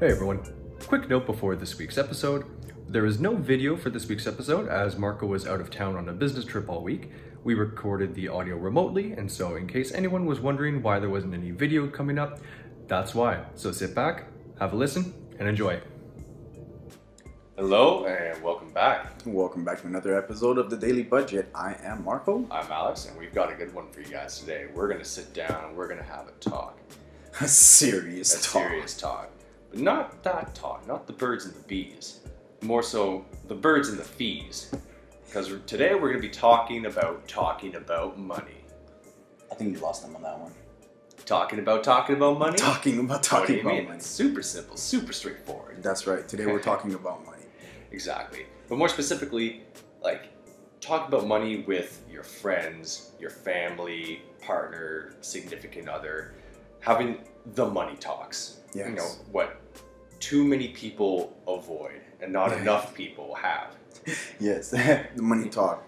Hey everyone. Quick note before this week's episode. There is no video for this week's episode as Marco was out of town on a business trip all week. We recorded the audio remotely, and so in case anyone was wondering why there wasn't any video coming up, that's why. So sit back, have a listen, and enjoy. Hello, and welcome back. Welcome back to another episode of the Daily Budget. I am Marco. I'm Alex, and we've got a good one for you guys today. We're gonna sit down and we're gonna have a talk. A serious a talk. serious talk. But not that talk, not the birds and the bees. More so the birds and the fees. Because today we're going to be talking about talking about money. I think you lost them on that one. Talking about talking about money? Talking about talking about mean? money. It's super simple, super straightforward. That's right. Today we're talking about money. Exactly. But more specifically, like, talk about money with your friends, your family, partner, significant other, having the money talks. You know, what too many people avoid and not enough people have. Yes, the money talk.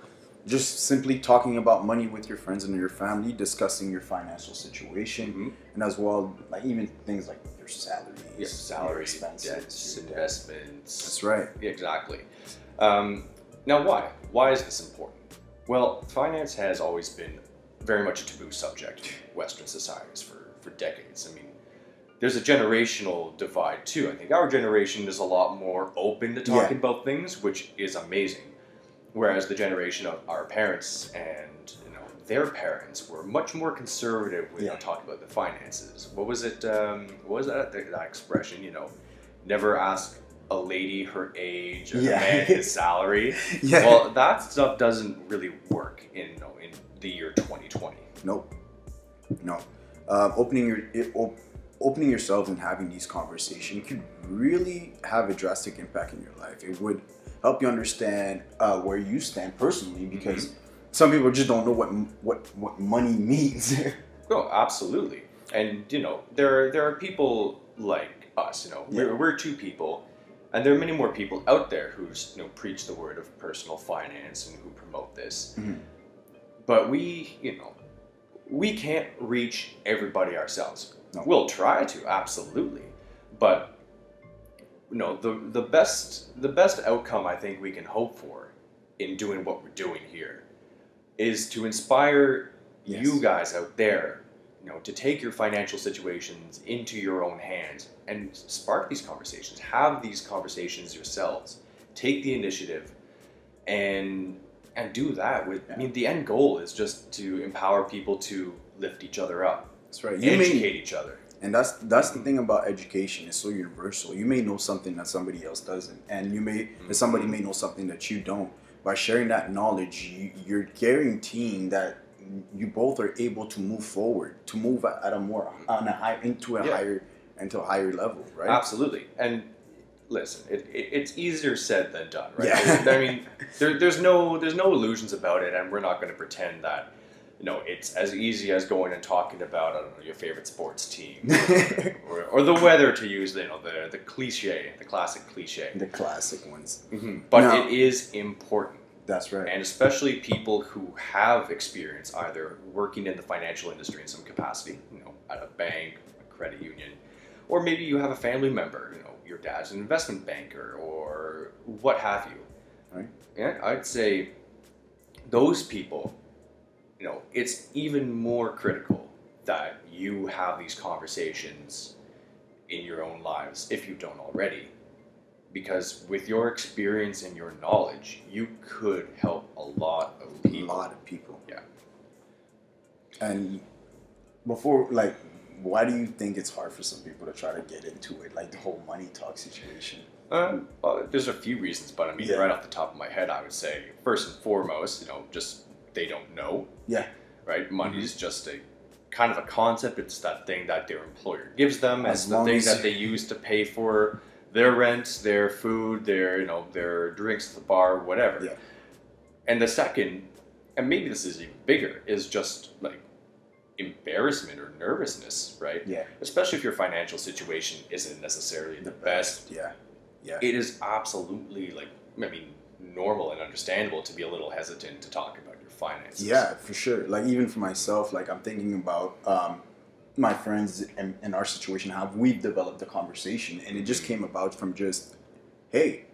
Just simply talking about money with your friends and your family, discussing your financial situation, Mhm. and as well, like even things like your salaries, Yeah, your salary, expenses, debts, your investments. That's right. Yeah, exactly. Um, now, why? Why is this important? Well, finance has always been very much a taboo subject in Western societies for, for decades. I mean, there's a generational divide too. I think our generation is a lot more open to talking about things, which is amazing. Whereas the generation of our parents and you know their parents were much more conservative with Yeah. talking about the finances. What was it? Um, what was that, that expression? You know, never ask a lady her age or Yeah. a man his salary. Yeah. Well, that stuff doesn't really work in you know, in the year 2020. Nope. No. Um, opening your it, op- opening yourselves and having these conversations could really have a drastic impact in your life. It would help you understand uh, where you stand personally because some people just don't know what what what money means. Oh, absolutely. And you know, there there are people like us. You know, Yeah. we're, we're two people, and there are many more people out there who you know preach the word of personal finance and who promote this. Mhm. But we, you know, we can't reach everybody ourselves. No. We'll try to, absolutely, but you know, the the best the best outcome I think we can hope for in doing what we're doing here is to inspire Yes. you guys out there, you know, to take your financial situations into your own hands and spark these conversations. Have these conversations yourselves. Take the initiative and and do that with I mean the end goal is just to empower people to lift each other up. That's right. You educate may, each other. and that's that's the thing about education. It's so universal. You may know something that somebody else doesn't, and you may and somebody mm-hmm. may know something that you don't. By sharing that knowledge, you, you're guaranteeing that you both are able to move forward, to move at at a more on a high into a Yeah. higher into a higher level, right? Absolutely. And listen, it, it, it's easier said than done, right? Yeah. I mean, there, there's no there's no illusions about it, and we're not going to pretend that you know it's as easy as going and talking about I don't know your favorite sports team or, or the weather to use you know the the cliche, the classic cliche. the classic ones. Mm-hmm. But No. it is important, That's right. and especially people who have experience either working in the financial industry in some capacity, you know, at a bank, a credit union, or maybe you have a family member, you know, your dad's an investment banker or what have you. Right. Yeah, I'd say those people, you know, it's even more critical that you have these conversations in your own lives if you don't already. Because with your experience and your knowledge, you could help a lot of people. a lot of people. Yeah. And before, like, why do you think it's hard for some people to try to get into it, like the whole money talk situation? Um, well, there's a few reasons, but I mean, Yeah. right off the top of my head, I would say first and foremost, you know, just they don't know, Yeah. right? Money is just a kind of a concept. It's that thing that their employer gives them. As the thing as- that they use to pay for their rent, their food, their you know their drinks at the bar, whatever. Yeah. And the second, and maybe this is even bigger, is just like embarrassment or nervousness, right? Yeah. Especially if your financial situation isn't necessarily the best Yeah. Yeah. it is absolutely like I mean normal and understandable to be a little hesitant to talk about your finances. Yeah, for sure. Like even for myself, like I'm thinking about um, my friends and, and our situation, how we've developed the conversation, and it just came about from just, hey,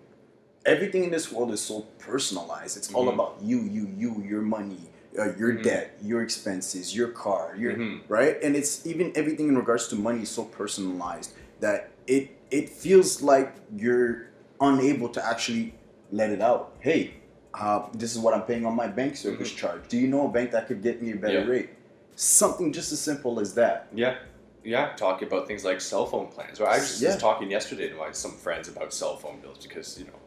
everything in this world is so personalized. It's all Mhm. about you, you, you, your money, uh, your Mhm. debt, your expenses, your car, your Mhm. right, and it's even everything in regards to money is so personalized that it it feels like you're unable to actually let it out. Hey, uh, this is what I'm paying on my bank service charge. Do you know a bank that could get me a better Mm-hmm. Yeah. rate? Something just as simple as that. Yeah, yeah. Talking about things like cell phone plans. I was just Yeah. was talking yesterday to my some friends about cell phone bills because you know,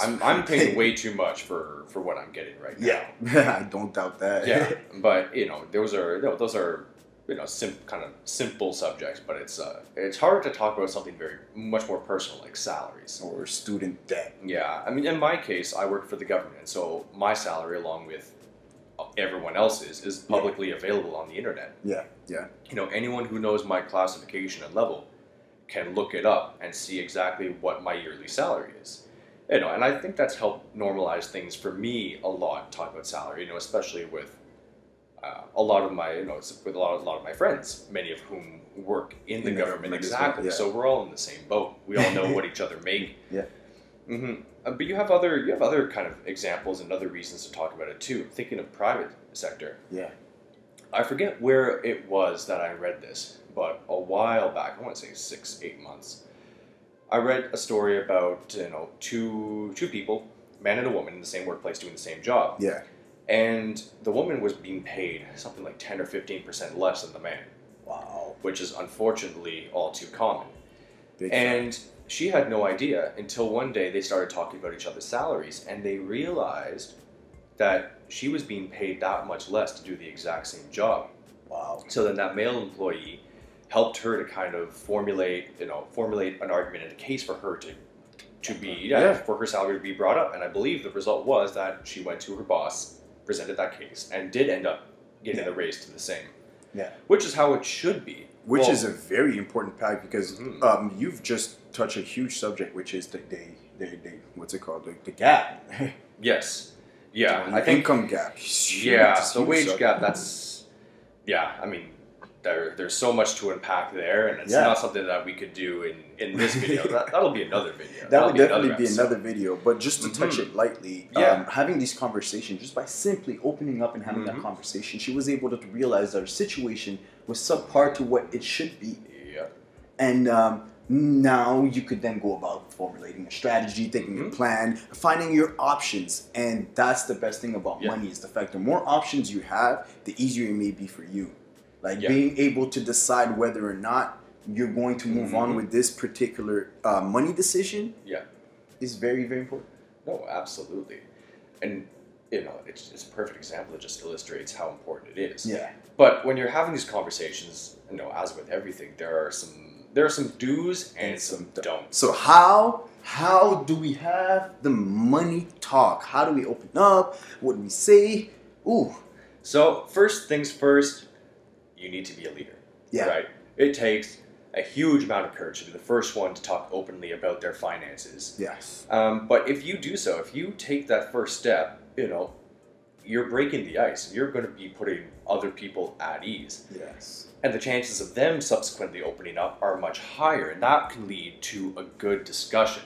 I'm I'm paying way too much for for what I'm getting right now. Yeah, I don't doubt that. yeah. But you know, those are you know, those are you know sim- kind of simple subjects, but it's uh it's hard to talk about something very much more personal like salaries. or student debt. Yeah, I mean, in my case, I work for the government, so my salary, along with everyone else's, is publicly available on the internet. Yeah, yeah, You know, anyone who knows my classification and level can look it up and see exactly what my yearly salary is. You know, and I think that's helped normalize things for me a lot. Talk about salary, you know, especially with uh, a lot of my, you know, with a lot, a lot of my friends, many of whom work in the In government exactly. yeah. So we're all in the same boat. We all know what each other make. Yeah. hmm Uh, but you have other, you have other kind of examples and other reasons to talk about it too. Thinking of private sector, yeah. I forget where it was that I read this, but a while back, I want to say six, eight months, I read a story about you know two two people, man and a woman, in the same workplace doing the same job, Yeah. and the woman was being paid something like ten or fifteen percent less than the man, Wow. which is unfortunately all too common. Big And she had no idea until one day they started talking about each other's salaries and they realized that she was being paid that much less to do the exact same job. wow. So then that male employee helped her to kind of formulate, you know, formulate an argument and a case for her to to be yeah, Yeah. for her salary to be brought up. And I believe the result was that she went to her boss, presented that case, and did end up getting Yeah. the raise to the same. Yeah. Which is how it should be. Which Well, is a very important fact because Mhm. um, you've just touched a huge subject, which is the the, the, the what's it called the, the gap. yes. Yeah. The I think income gap. huge. Yeah, the wage subject. gap. That's yeah. I mean, there there's so much to unpack there, and it's Yeah. not something that we could do in in this video. that, that'll be another video. That That'll would definitely be another video, but just to touch Mhm. it lightly, Yeah. um, having these conversations, just by simply opening up and having that Mhm. conversation, she was able to realize that her situation was subpar to what it should be. Yeah. And um, now you could then go about formulating a strategy, thinking a Mhm. plan, finding your options. And that's the best thing about Yeah. money is the fact the more options you have, the easier it may be for you. Like Yeah. being able to decide whether or not you're going to move on Mhm. with this particular uh, money decision Yeah. is very, very important. No, absolutely, and you know, it's it's a perfect example that just illustrates how important it is. Yeah. But when you're having these conversations, you know, as with everything, there are some there are some do's and, And some some don't. don'ts. So how how do we have the money talk? How do we open up? What do we say? Ooh, So first things first, you need to be a leader. Yeah. Right. It takes a huge amount of courage to be the first one to talk openly about their finances. yes. Um, but if you do so, if you take that first step, you know, you're breaking the ice and you're going to be putting other people at ease. Yes. And the chances of them subsequently opening up are much higher. And that can lead to a good discussion.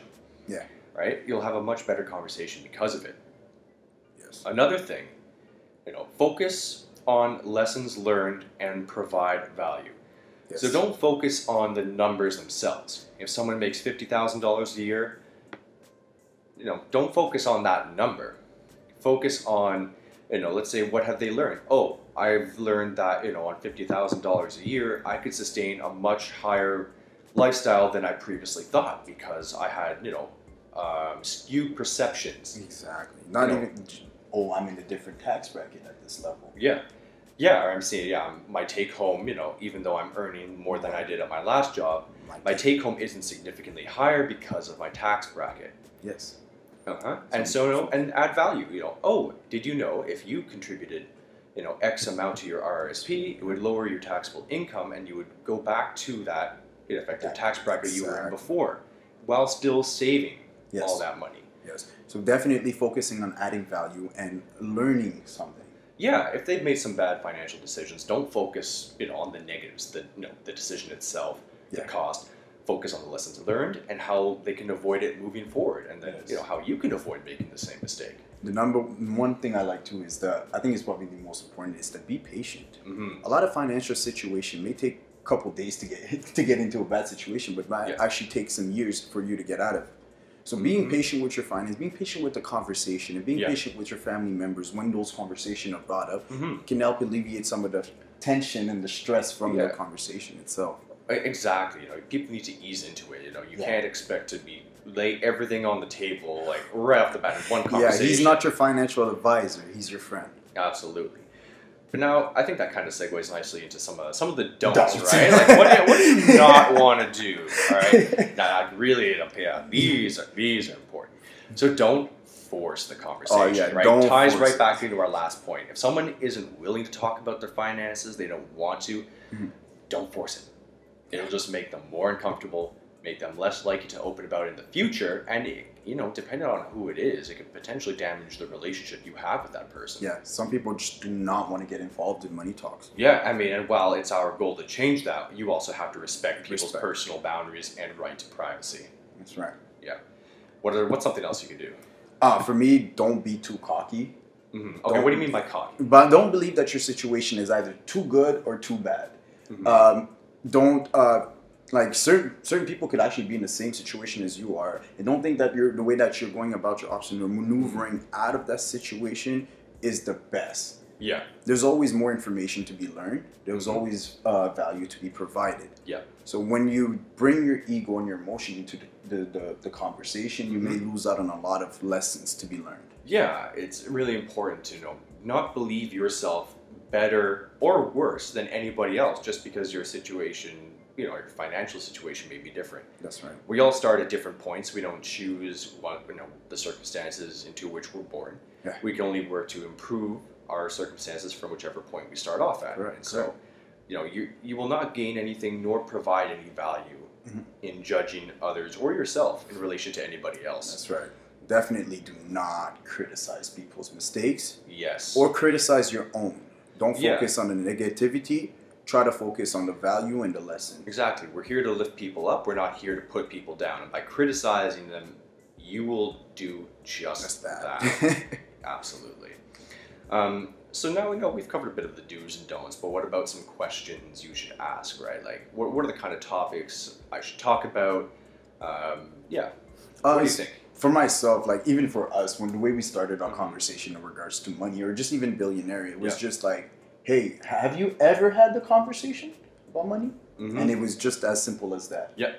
Yeah. Right? You'll have a much better conversation because of it. Yes. Another thing, you know, focus on lessons learned and provide value. yes. So don't focus on the numbers themselves. If someone makes fifty thousand dollars a year, you know, don't focus on that number. Focus on, you know, let's say what have they learned? Oh, I've learned that you know on fifty thousand dollars a year, I could sustain a much higher lifestyle than I previously thought because I had you know um, skewed perceptions. Exactly. Not You know. even. Oh, I'm in a different tax bracket at this level. Yeah. Yeah, or I'm saying, yeah, my take home, you know, even though I'm earning more than I did at my last job, my take home isn't significantly higher because of my tax bracket. Yes. Uh-huh. And so, no, and add value. You know, oh, did you know if you contributed, you know, X amount to your RRSP, it would lower your taxable income, and you would go back to that effective That- tax bracket you were in before, while still saving Yes. all that money. Yes. So definitely focusing on adding value and learning something. Yeah, if they've made some bad financial decisions, don't focus you know on the negatives, the you know the decision itself, the cost. Focus on the lessons learned and how they can avoid it moving forward, and then Yes. you know how you can avoid making the same mistake. The number one thing I like too is that I think it's probably the most important is to be patient. hmm A lot of financial situation may take a couple days to get to get into a bad situation, but might Yeah. actually take some years for you to get out of. So being Mhm. patient with your finance, being patient with the conversation, and being Yeah. patient with your family members when those conversations are brought up hmm can help alleviate some of the tension and the stress from Yeah. the conversation itself. Exactly. You know, people need to ease into it. You know, you Yeah. can't expect to be lay everything on the table like right off the bat in one conversation. Yeah, he's not your financial advisor; he's your friend. Absolutely. But now I think that kind of segues nicely into some of some of the don'ts, Don'ts. right? Like what do you, what do you not want to do? All right. Now, I really, yeah, these are these are important. So don't force the conversation. Oh, yeah, right. don't Ties right back into our last point. If someone isn't willing to talk about their finances, they don't want to. Mhm. Don't force it. It'll just make them more uncomfortable, make them less likely to open about it in the future, and it, you know, depending on who it is, it could potentially damage the relationship you have with that person. Yeah, some people just do not want to get involved in money talks. Yeah, I mean, and while it's our goal to change that, you also have to respect people's Respect. personal boundaries and right to privacy. That's right. Yeah. What are, what's something else you can do? Uh, for me, don't be too cocky. hmm Okay, what do you mean by cocky? But don't believe that your situation is either too good or too bad. Mhm. Um, don't uh, like certain certain people could actually be in the same situation as you are, and don't think that you're the way that you're going about your option or maneuvering out of that situation is the best. yeah, There's always more information to be learned. There's Mhm. always uh, value to be provided. Yeah. So when you bring your ego and your emotion into the, the, the, the conversation, you may lose out on a lot of lessons to be learned. yeah, it's really important to know not believe yourself better or worse than anybody else just because your situation, you know, your financial situation may be different. That's right. We all start at different points. We don't choose what you know the circumstances into which we're born. Yeah. We can only work to improve our circumstances from whichever point we start off at. Right. And so, correct. you know, you you will not gain anything nor provide any value Mhm. in judging others or yourself in relation to anybody else. That's right. Definitely do not criticize people's mistakes Yes. or criticize your own. Don't Yeah. focus on the negativity. Try to focus on the value and the lesson. Exactly. We're here to lift people up. We're not here to put people down. And by criticizing them, you will do just, Just that. that. Absolutely. Um, so now we know we've covered a bit of the do's and don'ts, but what about some questions you should ask, right? Like, what, what are the kind of topics I should talk about? Um, yeah. What do you think? for myself, like even for us, when the way we started our Mhm. conversation in regards to money or just even billionaire, it was Yeah. just like, hey, have you ever had the conversation about money? Mhm. And it was just as simple as that. Yeah.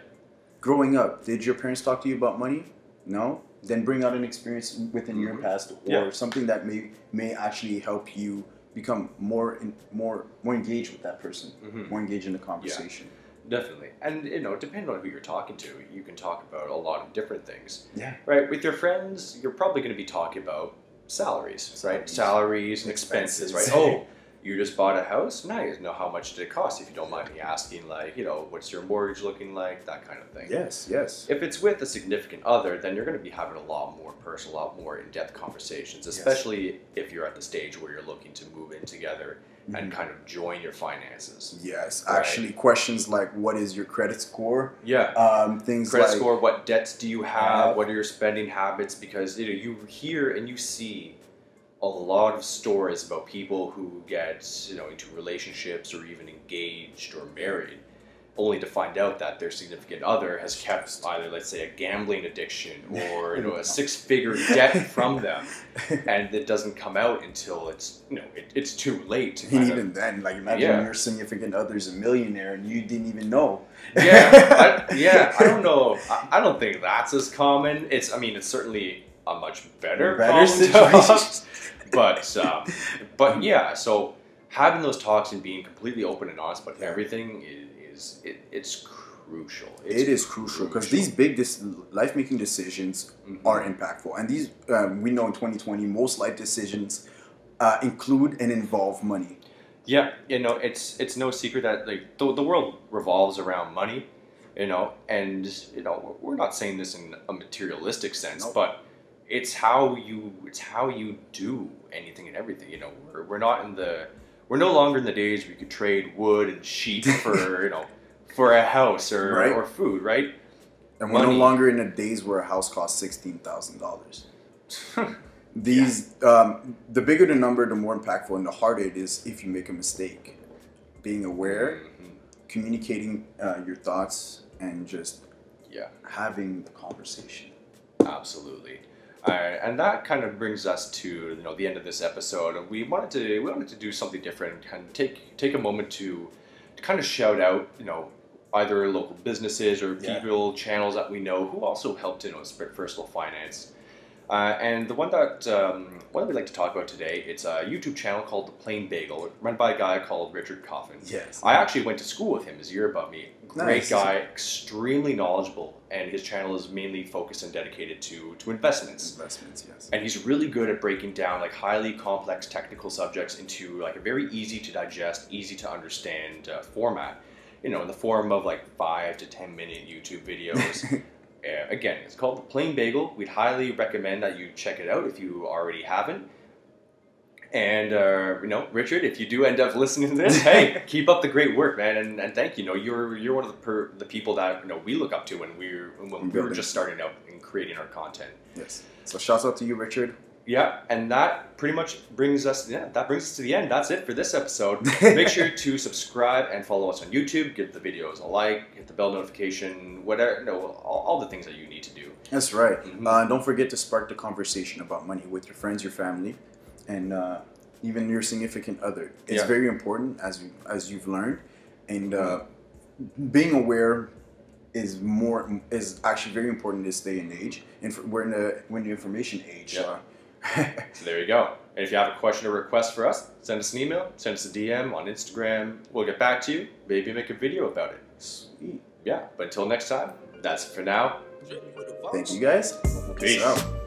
Growing up, did your parents talk to you about money? No. Then bring out an experience within your Mhm. past or Yeah. something that may may actually help you become more in, more more engaged with that person, Mhm. more engaged in the conversation. Definitely. And, you know, depending on who you're talking to, you can talk about a lot of different things. Yeah. Right? With your friends, you're probably going to be talking about salaries, right? Salaries. Salaries and expenses, right? Oh, you just bought a house? now you Know how much did it cost? If you don't mind me asking, like, you know, what's your mortgage looking like? That kind of thing. Yes, yes. If it's with a significant other, then you're going to be having a lot more personal, a lot more in-depth conversations, Yes. especially if you're at the stage where you're looking to move in together and Mhm. kind of join your finances. Yes, Right. actually, questions like what is your credit score? Yeah. Um, things credit like score what debts do you have what are your spending habits because you know you hear and you see a lot of stories about people who get you know into relationships or even engaged or married only to find out that their significant other has kept either let's say a gambling addiction or you know a six-figure debt from them and it doesn't come out until it's you know it, it's too late to And even of, then, like imagine Yeah. your significant other's a millionaire and you didn't even know. yeah, I, yeah. I don't know. I, I don't think that's as common. It's. I mean, it's certainly a much better, Better situation. But um, but yeah. So having those talks and being completely open and honest about Yeah. everything is, is it, it's crucial. It's It is crucial because these big dis- life making decisions Mhm. are impactful, and these um, we know in 2020 most life decisions uh, include and involve money. Yeah, you know, it's it's no secret that like the, the world revolves around money, you know, and you know we're not saying this in a materialistic sense, Nope. but it's how you it's how you do anything and everything. You know, we're, we're not in the we're no longer in the days where you could trade wood and sheep for you know for a house or Right. or food, right? And we're no longer in the days where a house costs sixteen thousand dollars. These, um, the bigger the number, the more impactful, and the harder it is if you make a mistake. Being aware, Mhm. communicating uh, your thoughts, and just Yeah. having the conversation. Absolutely. And that kind of brings us to you know the end of this episode. We wanted to we wanted to do something different and take take a moment to to kind of shout out you know either local businesses or Yeah. people channels that we know who also helped you know spread personal finance. Uh, and the one that um, one that we'd like to talk about today, it's a YouTube channel called The Plain Bagel, run by a guy called Richard Coffin. Yes. I actually went to school with him. He's a year above me. Great Nice. guy, extremely knowledgeable, and his channel is mainly focused and dedicated to to investments. Investments, yes. And he's really good at breaking down like highly complex technical subjects into like a very easy to digest, easy to understand uh, format. You know, in the form of like five to ten minute YouTube videos. Uh, again, it's called the Plain Bagel. We'd highly recommend that you check it out if you already haven't. And uh, you know, Richard, if you do end up listening to this, hey, keep up the great work, man, and, and thank you. You know, you're you're one of the per, the people that you know we look up to when we're when we were just starting out and creating our content. Yes. So shouts out to you, Richard. Yeah, and that pretty much brings us yeah, that brings us to the end. That's it for this episode. Make sure to subscribe and follow us on YouTube. Give the videos a like, hit the bell notification, whatever, no, all, all the things that you need to do. That's right. Mhm. Uh, don't forget to spark the conversation about money with your friends, your family, and uh, even your significant other. It's Yeah. very important, as you as you've learned, and uh, being aware is more is actually very important in this day and age. And for, we're in the we're in the information age. Yeah. So there you go. And if you have a question or request for us, send us an email, send us a DM on Instagram. We'll get back to you. Maybe make a video about it. sweet. Yeah, but until next time, that's it for now. Thank you guys. Peace. out.